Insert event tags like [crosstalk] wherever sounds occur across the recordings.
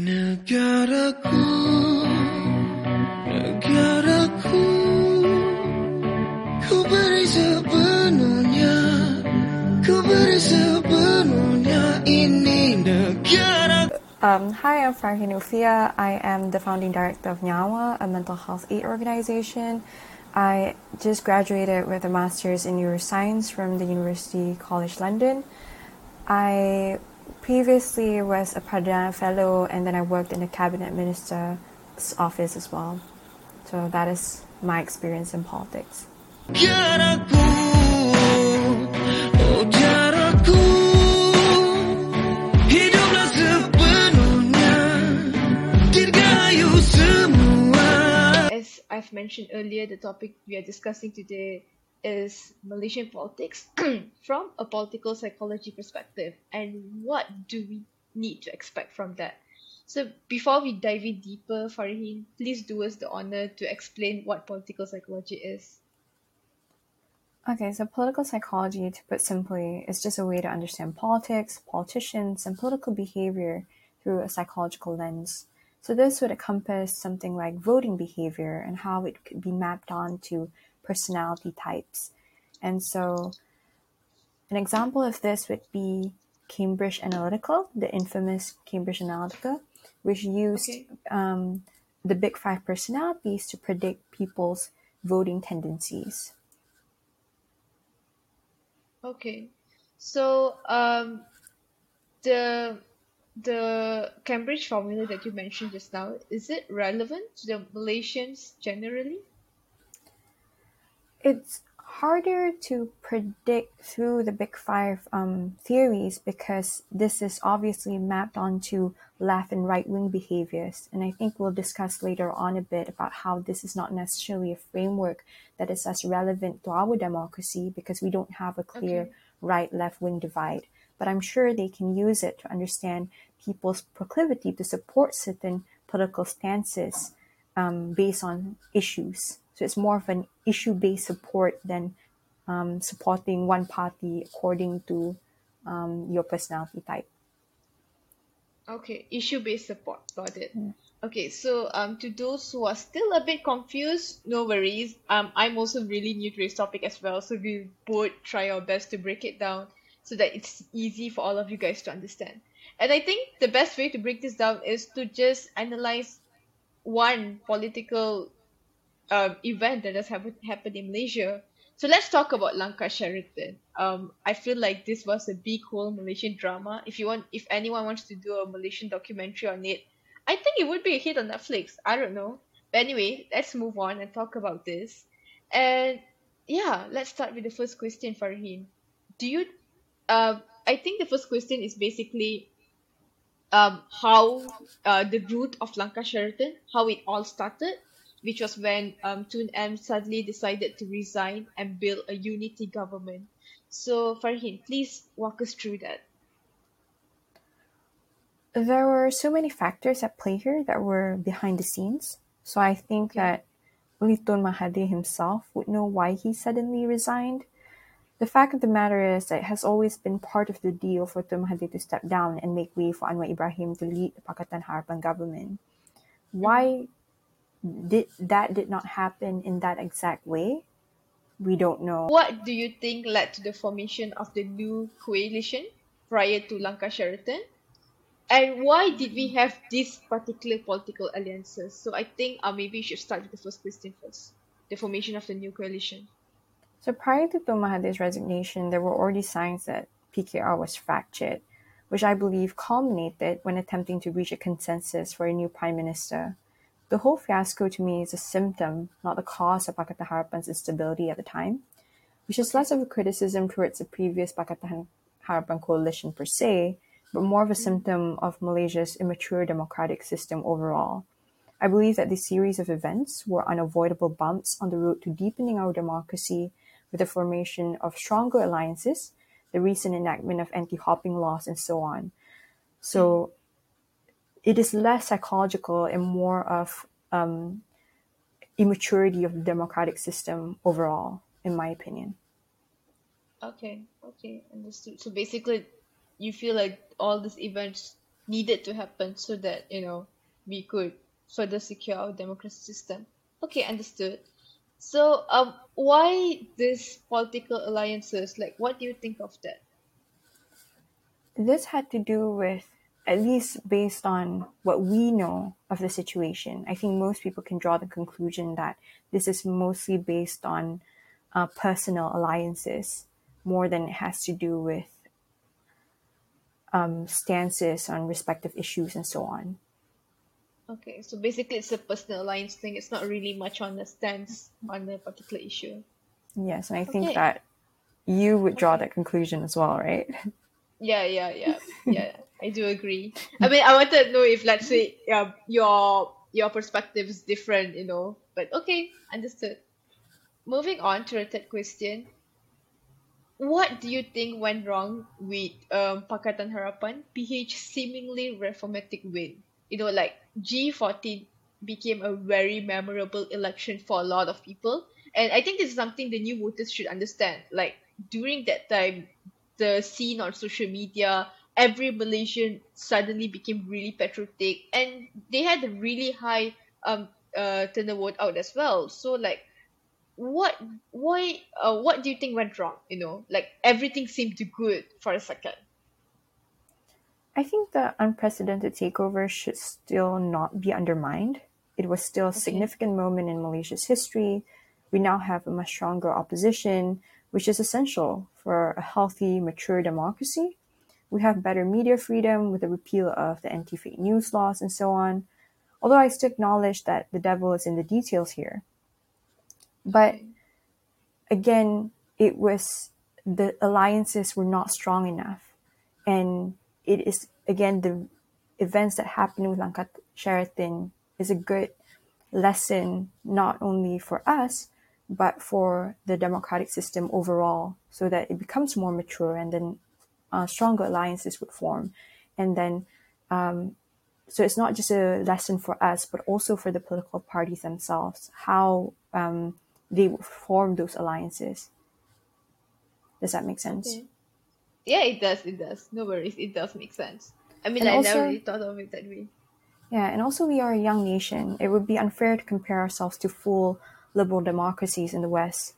Negaraku, negaraku, ku beri sepenuhnya, ku beri sepenuhnya ini negara. Um, hi, I'm Farihin Ufiya. I am the founding director of Nyawa, a mental health aid organization. I just graduated with a master's in neuroscience from the University College London. I previously was a Perdana Fellow and then I worked in the Cabinet Minister's office as well. So that is my experience in politics. As I've mentioned earlier, the topic we are discussing today is Malaysian politics [clears throat] from a political psychology perspective and what do we need to expect from that. So before we dive in deeper, Farihin, please do us the honor to explain what political psychology is. Okay, so political psychology, to put simply, is just a way to understand politics, politicians, and political behavior through a psychological lens. So this would encompass something like voting behavior and how it could be mapped onto personality types. And so an example of this would be Cambridge Analytica, the infamous Cambridge Analytica, which used Okay. um, the big five personalities to predict people's voting tendencies. Okay. So um the the Cambridge formula that you mentioned just now, is it relevant to the Malaysians generally? It's harder to predict through the Big Five um, theories because this is obviously mapped onto left and right wing behaviors. And I think we'll discuss later on a bit about how this is not necessarily a framework that is as relevant to our democracy because we don't have a clear Okay. right left wing divide. But I'm sure they can use it to understand people's proclivity to support certain political stances um, based on issues. So it's more of an issue based support than um, supporting one party according to um, your personality type. Okay, issue-based support. Got it. Okay, so um, to those who are still a bit confused, no worries. Um, I'm also really new to this topic as well, so we'll both try our best to break it down so that it's easy for all of you guys to understand. And I think the best way to break this down is to just analyze one political um, event that has happened happened in Malaysia. So let's talk about Langkah Sheraton. Um, I feel like this was a big whole Malaysian drama. If you want, if anyone wants to do a Malaysian documentary on it, I think it would be a hit on Netflix. I don't know. But anyway, let's move on and talk about this. And yeah, let's start with the first question, Farihin. Do you? Uh, I think the first question is basically um, how uh, the root of Langkah Sheraton, how it all started, which was when um, Tun M suddenly decided to resign and build a unity government. So, Farihin, please walk us through that. There were so many factors at play here that were behind the scenes. So I think that only Tun Mahathir himself would know why he suddenly resigned. The fact of the matter is that it has always been part of the deal for Tun Mahathir to step down and make way for Anwar Ibrahim to lead the Pakatan Harapan government. Why did that did not happen in that exact way? We don't know. What do you think led to the formation of the new coalition prior to Langkah Sheraton? And why did we have these particular political alliances? So I think uh, maybe we should start with the first question first. The formation of the new coalition. So prior to Tun Mahathir's resignation, there were already signs that PKR was fractured, which I believe culminated when attempting to reach a consensus for a new prime minister. The whole fiasco to me is a symptom, not the cause of Pakatan instability at the time, which is less of a criticism towards the previous Pakatan Harapan coalition per se, but more of a symptom of Malaysia's immature democratic system overall. I believe that this series of events were unavoidable bumps on the road to deepening our democracy with the formation of stronger alliances, the recent enactment of anti hopping laws, and so on. So it is less psychological and more of um, immaturity of the democratic system overall, in my opinion. Okay, okay, understood. So basically, you feel like all these events needed to happen so that you know we could further secure our democracy system. Okay, understood. So, um, why these political alliances? Like, what do you think of that? This had to do with, at least based on what we know of the situation, I think most people can draw the conclusion that this is mostly based on uh, personal alliances more than it has to do with um, stances on respective issues and so on. Okay, so basically, it's a personal alliance thing. It's not really much on the stance on the particular issue. Yes, and I think Okay. that you would draw Okay. that conclusion as well, right? [laughs] Yeah, yeah, yeah, yeah. I do agree. I mean, I wanted to know if, let's say, yeah, your your perspective is different, you know. But okay, understood. Moving on to the third question. What do you think went wrong with um, Pakatan Harapan PH seemingly reformatic win? You know, like G14 became a very memorable election for a lot of people. And I think this is something the new voters should understand. Like during that time, the scene on social media, every Malaysian suddenly became really patriotic and they had a really high um uh turnout out as well. So like what why uh what do you think went wrong? You know, like everything seemed good for a second. I think the unprecedented takeover should still not be undermined. It was still a significant moment in Malaysia's history. We now have a much stronger opposition, which is essential for a healthy, mature democracy. We have better media freedom with the repeal of the anti fake news laws and so on. Although I still acknowledge that the devil is in the details here. But again, it was the alliances were not strong enough. And it is, again, the events that happened with Langkah Sheraton is a good lesson, not only for us, but for the democratic system overall, so that it becomes more mature and then uh, stronger alliances would form. And then, um, so it's not just a lesson for us, but also for the political parties themselves, how um, they would form those alliances. Does that make sense? Okay. Yeah, it does, it does. No worries, it does make sense. I mean And I also- never really thought of it that way. Yeah, and also we are a young nation. It would be unfair to compare ourselves to full liberal democracies in the West.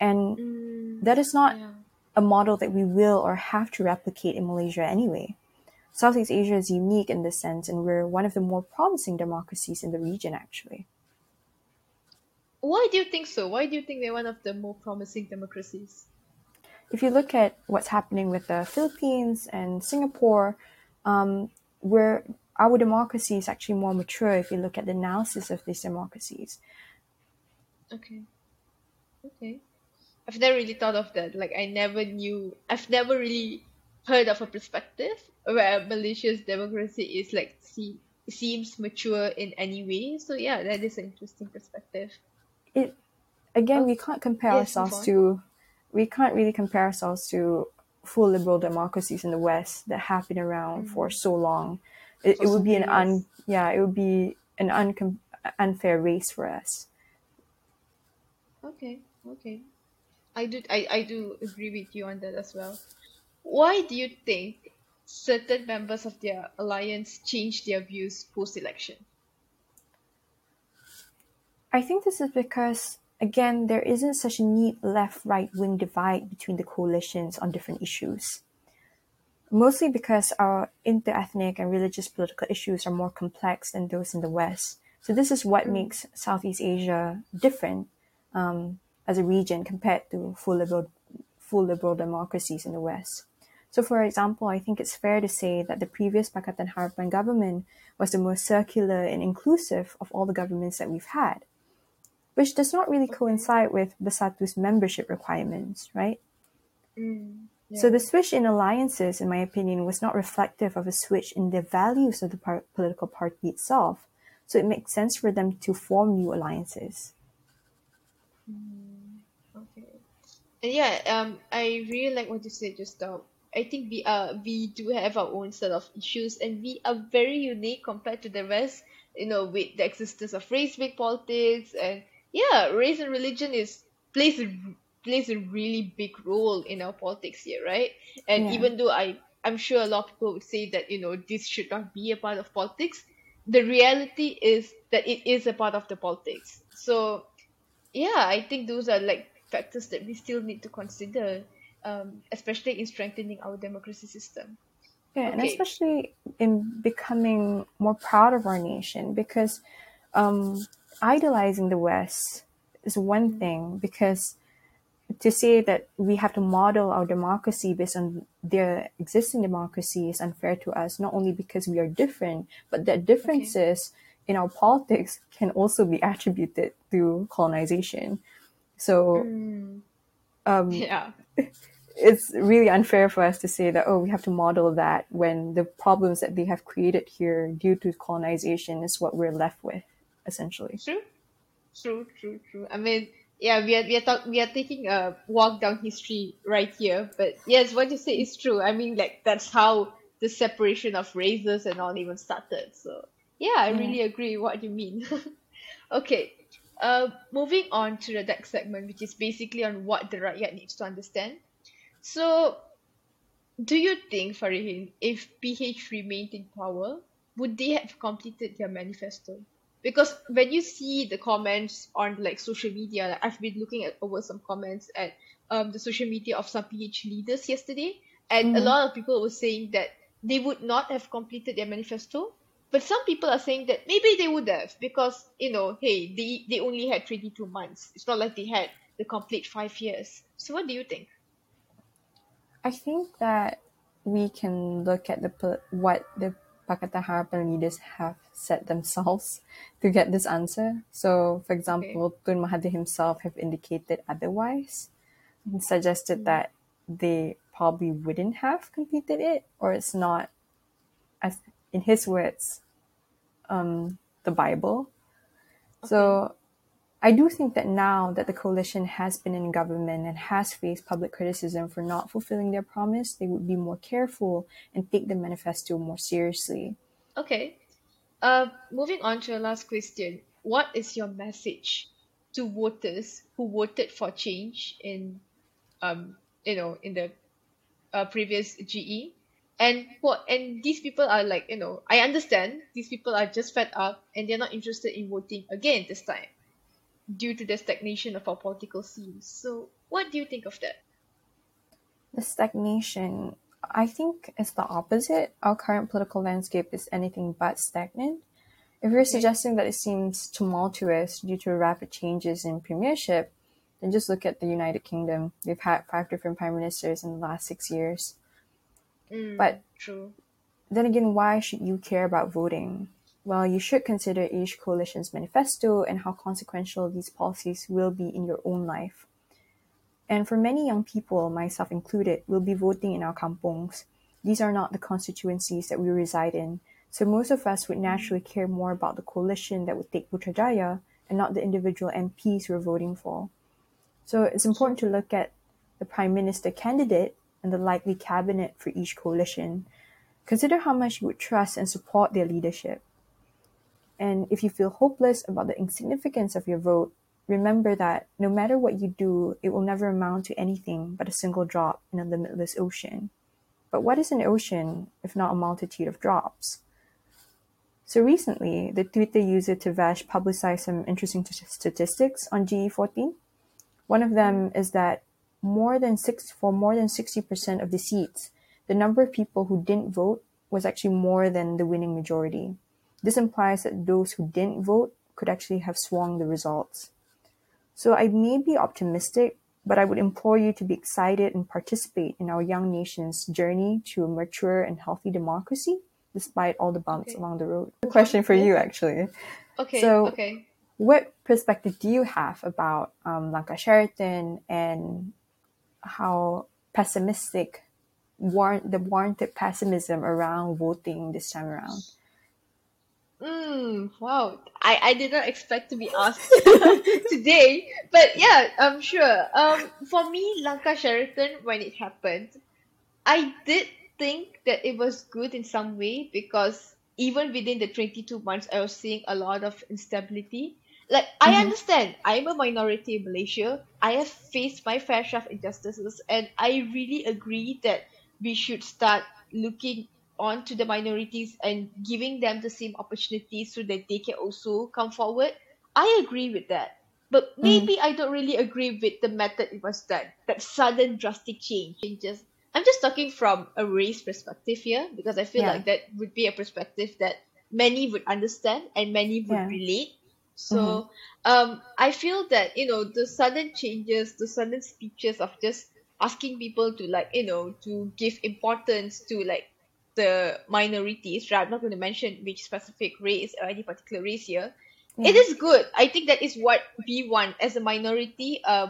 And Mm, that is not yeah. A model that we will or have to replicate in Malaysia anyway. Southeast Asia is unique in this sense, and we're one of the more promising democracies in the region, actually. Why do you think so? Why do you think they're one of the more promising democracies? If you look at what's happening with the Philippines and Singapore, um, where our democracy is actually more mature if you look at the analysis of these democracies. Okay. Okay. I've never really thought of that. Like I never knew I've never really heard of a perspective where Malaysia's democracy is like see, seems mature in any way. So yeah, that is an interesting perspective. it again we oh, can't compare Yes, ourselves to we can't really compare ourselves to full liberal democracies in the west that have been around mm. for so long it, it would be an un yeah it would be an uncom- unfair race for us Okay, okay. I do I, I do agree with you on that as well. Why do you think certain members of their alliance changed their views post election? i think this is because again there isn't such a neat left right wing divide between the coalitions on different issues mostly because our inter ethnic and religious political issues are more complex than those in the West. So this is what makes Southeast Asia different um, as a region compared to full liberal, full liberal democracies in the West. So, for example, I think it's fair to say that the previous Pakatan Harapan government was the most circular and inclusive of all the governments that we've had, which does not really coincide with Bersatu's membership requirements, right? Mm, So the switch in alliances, in my opinion, was not reflective of a switch in the values of the par- political party itself. So it makes sense for them to form new alliances. Okay. And yeah, um, I really like what you said just now. I think we are we do have our own set of issues, and we are very unique compared to the rest. You know, with the existence of race-based politics, and yeah, race and religion is plays a plays a really big role in our politics here, right? And Yeah. even though I I'm sure a lot of people would say that you know this should not be a part of politics. The reality is that it is a part of the politics. So yeah, I think those are like factors that we still need to consider, um, especially in strengthening our democracy system. Yeah, and especially in becoming more proud of our nation because um, idolizing the West is one thing because to say that we have to model our democracy based on their existing democracy is unfair to us, not only because we are different, but that differences in our politics can also be attributed to colonization. So Mm, um, [laughs] yeah. it's really unfair for us to say that oh we have to model that when the problems that they have created here due to colonization is what we're left with essentially True, true, true, true. I mean, yeah, we are we are talk, we are taking a walk down history right here. But yes, what you say is true. I mean, like that's how the separation of races and all even started. So yeah, I really agree what you mean. [laughs] okay, uh, moving on to the next segment, which is basically on what the rakyat needs to understand. So, do you think, Farihin, if PH remained in power, would they have completed their manifesto? Because when you see the comments on like social media, like, I've been looking at over some comments at um the social media of some PH leaders yesterday, and a Mhm. lot of people were saying that they would not have completed their manifesto. But some people are saying that maybe they would have because you know, hey, they they only had twenty two months. It's not like they had the complete five years. So what do you think? i think that we can look at the what the Pakatan Harapan leaders have said themselves [laughs] to get this answer. So, for example, Tun Mahathir himself have indicated otherwise. He suggested hmm. that they probably wouldn't have completed it, or it's not, as in his words, um, the Bible. So I do think that now that the coalition has been in government and has faced public criticism for not fulfilling their promise, they would be more careful and take the manifesto more seriously. Okay. Uh, moving on to our last question. What is your message to voters who voted for change in, um, you know, in the uh, previous GE? And what? And these people are like, you know, I understand these people are just fed up and they're not interested in voting again this time due to the stagnation of our political scene. So, what do you think of that? The stagnation, I think, is the opposite. Our current political landscape is anything but stagnant. If you're suggesting that it seems tumultuous due to rapid changes in premiership, then just look at the United Kingdom. They've had five different prime ministers in the last six years. Mm, But true. then again, why should you care about voting? Well, you should consider each coalition's manifesto and how consequential these policies will be in your own life. And for many young people, myself included, will be voting in our kampongs. These are not the constituencies that we reside in, so most of us would naturally care more about the coalition that would take Putrajaya and not the individual MPs we're voting for. So it's important to look at the prime minister candidate and the likely cabinet for each coalition. Consider how much you would trust and support their leadership. And if you feel hopeless about the insignificance of your vote, remember that no matter what you do, it will never amount to anything but a single drop in a limitless ocean. But what is an ocean if not a multitude of drops? So recently, the Twitter user Tivash publicized some interesting t- statistics on GE14. One of them is that more than six for more than 60% of the seats, the number of people who didn't vote was actually more than the winning majority. This implies that those who didn't vote could actually have swung the results. So I may be optimistic, but I would implore you to be excited and participate in our young nation's journey to a mature and healthy democracy, despite all the bumps Okay. along the road. A question for you, actually. Okay. So- okay. What perspective do you have about um, Langkah Sheraton and how pessimistic, warrant the warranted pessimism around voting this time around? Mm, wow. I, I did not expect to be asked [laughs] today. But yeah, I'm sure. Um, for me, Langkah Sheraton, when it happened, I did think that it was good in some way because even within the 22 months, I was seeing a lot of instability. Like, I mm-hmm. understand, I'm a minority in Malaysia. I have faced my fair share of injustices, and I really agree that we should start looking onto the minorities and giving them the same opportunities so that they can also come forward. I agree with that. But mm-hmm. maybe I don't really agree with the method it was done. That sudden drastic change changes. I'm just talking from a race perspective here because I feel Yeah. like that would be a perspective that many would understand and many would Yeah. relate. So um, I feel that you know the sudden changes, the sudden speeches of just asking people to like you know to give importance to like the minorities. Right, I'm not going to mention which specific race or any particular race here. It Yeah. is good. I think that is what we want as a minority. Uh,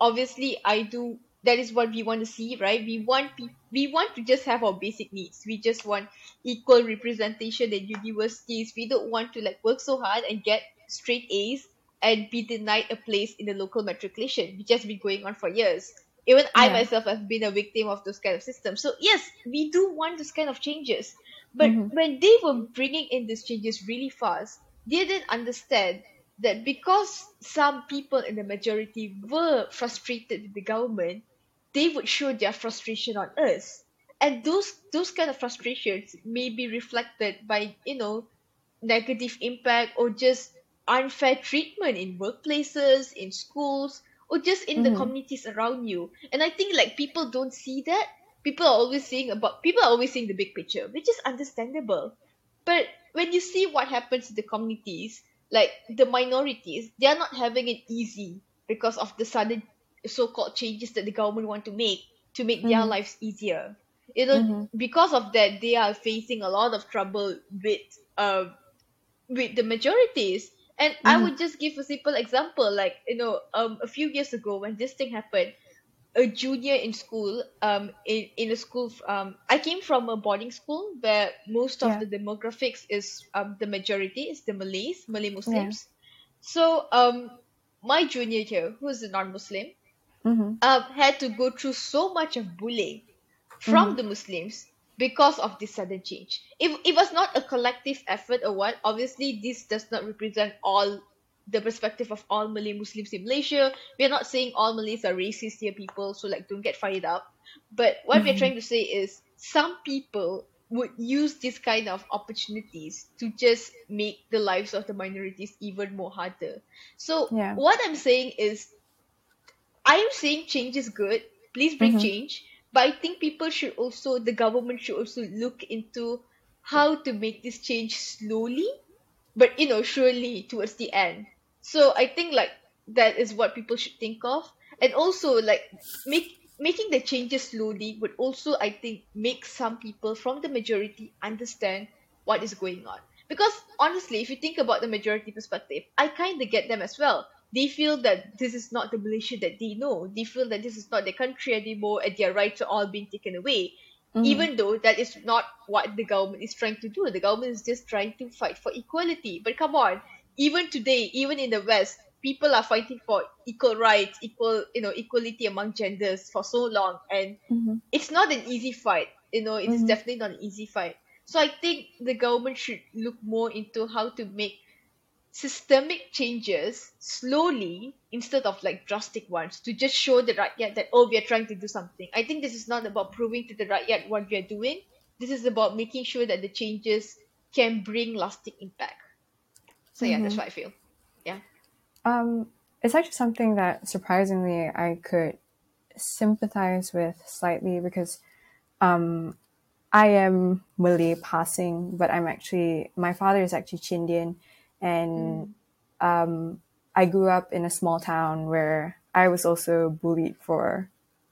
obviously, I do. That is what we want to see, right? We want pe- we want to just have our basic needs. We just want equal representation in universities. We don't want to like work so hard and get straight A's and be denied a place in the local matriculation, which has been going on for years. Even I myself have been a victim of those kind of systems. So yes, we do want those kind of changes. But Mhm. when they were bringing in these changes really fast, they didn't understand that because some people in the majority were frustrated with the government, they would show their frustration on us. And those those kind of frustrations may be reflected by, you know, negative impact or just unfair treatment in workplaces, in schools, or just in the Mhm. communities around you. And I think like people don't see that. People are always seeing about people are always seeing the big picture, which is understandable. But when you see what happens to the communities, like the minorities, they are not having it easy because of the sudden so-called changes that the government want to make to make their Mhm. lives easier. You know, Mhm. because of that, they are facing a lot of trouble with uh, with the majorities. And I Mhm. would just give a simple example, like you know, um, a few years ago when this thing happened, a junior in school, um, in in a school, um, I came from a boarding school where most of Yeah. the demographics is um the majority is the Malays, Malay Muslims. So um, my junior here, who is a non-Muslim, Mhm. um, had to go through so much of bullying from the Muslims because of this sudden change. If it was not a collective effort or what. Obviously, this does not represent all the perspective of all Malay Muslims in Malaysia. We are not saying all Malays are racist here, people, so like don't get fired up. But what we're trying to say is some people would use this kind of opportunities to just make the lives of the minorities even more harder. So Yeah. what I'm saying is I am saying change is good. Please bring Mhm. change. But I think people should also, the government should also look into how to make this change slowly, but you know, surely towards the end. So I think like that is what people should think of. And also like make making the changes slowly would also I think make some people from the majority understand what is going on. Because honestly, if you think about the majority perspective, I kind of get them as well. They feel that this is not the Malaysia that they know. They feel that this is not their country anymore and their rights are all being taken away. Mhm. Even though that is not what the government is trying to do. The government is just trying to fight for equality. But come on, even today, even in the West, people are fighting for equal rights, equal, you know, equality among genders for so long. And Mhm. it's not an easy fight. You know, it is Mhm. definitely not an easy fight. So I think the government should look more into how to make systemic changes slowly instead of like drastic ones to just show the rakyat that oh we are trying to do something. I think this is not about proving to the rakyat what we are doing. This is about making sure that the changes can bring lasting impact. So yeah, that's Mhm. what I feel. Yeah. Um, it's actually something that surprisingly I could sympathize with slightly because um, I am Malay passing, but I'm actually my father is actually Chindian, and um, I grew up in a small town where I was also bullied for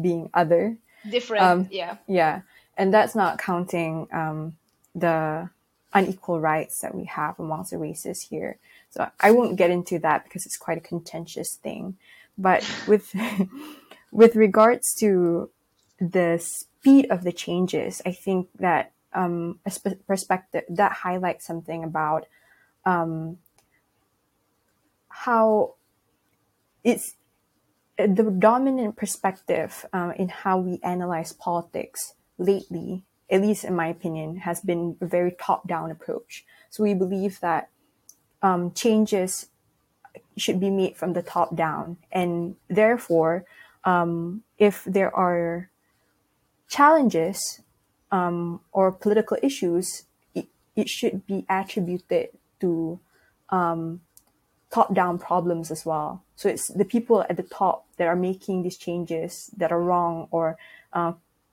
being other. Different. Um, yeah. Yeah, and that's not counting um, the unequal rights that we have amongst the races here. So I won't get into that because it's quite a contentious thing. But [laughs] with [laughs] with regards to the speed of the changes, I think that um, a sp- perspective that highlights something about um, how it's the dominant perspective um, in how we analyze politics lately, at least in my opinion, has been a very top-down approach. So we believe that um, changes should be made from the top down, and therefore, um, if there are challenges um, or political issues, it, it should be attributed to um, top down problems as well. So it's the people at the top that are making these changes that are wrong or uh,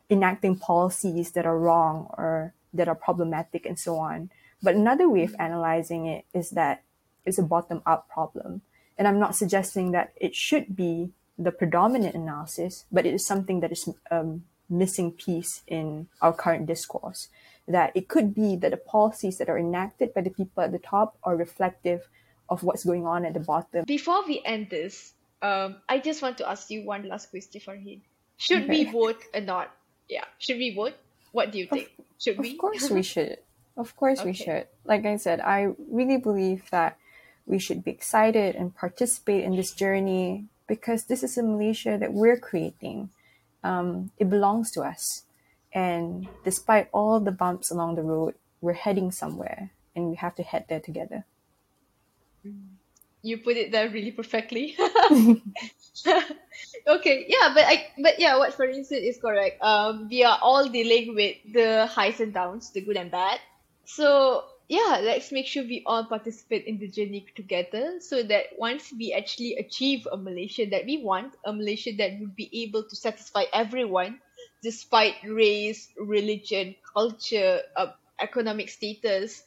enacting policies that are wrong or that are problematic and so on. But another way of analyzing it is that it's a bottom up problem. And I'm not suggesting that it should be the predominant analysis, but it is something that is um, missing piece in our current discourse. That it could be that the policies that are enacted by the people at the top are reflective of what's going on at the bottom. Before we end this, um, I just want to ask you one last question, Farihin. Should we vote or not? Yeah, should we vote? What do you think? Should we? Of course we should. Of course we should. Like I said, I really believe that we should be excited and participate in this journey because this is a Malaysia that we're creating. Um, it belongs to us. And despite all the bumps along the road, we're heading somewhere and we have to head there together. you put it there really perfectly. [laughs] [laughs] okay, yeah, but I but yeah, what Farihin said is correct. Um, we are all dealing with the highs and downs, the good and bad. So yeah, let's make sure we all participate in the journey together, so that once we actually achieve a Malaysia that we want, a Malaysia that would be able to satisfy everyone, despite race, religion, culture, uh, economic status,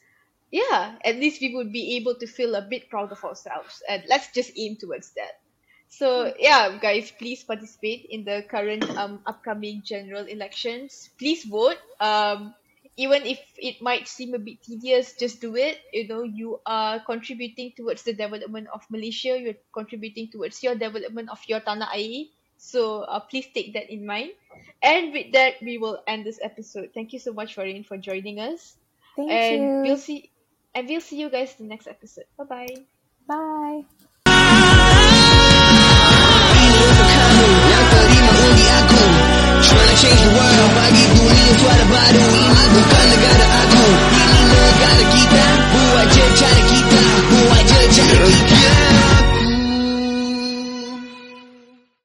yeah, at least we would be able to feel a bit proud of ourselves. And let's just aim towards that. So yeah, guys, please participate in the current um upcoming general elections. Please vote. Um, even if it might seem a bit tedious, just do it. You know, you are contributing towards the development of Malaysia. You're contributing towards your development of your tanah air. So uh, please take that in mind. And with that, we will end this episode. Thank you so much, Farihin, for joining us Thank and you. we'll see and we'll see you guys in the next episode. Bye bye. Bye. Yang terima Trying to change the world Suara baru. Ini bukan negara aku. Ini negara kita. Buat je cara kita. Buat je cara kita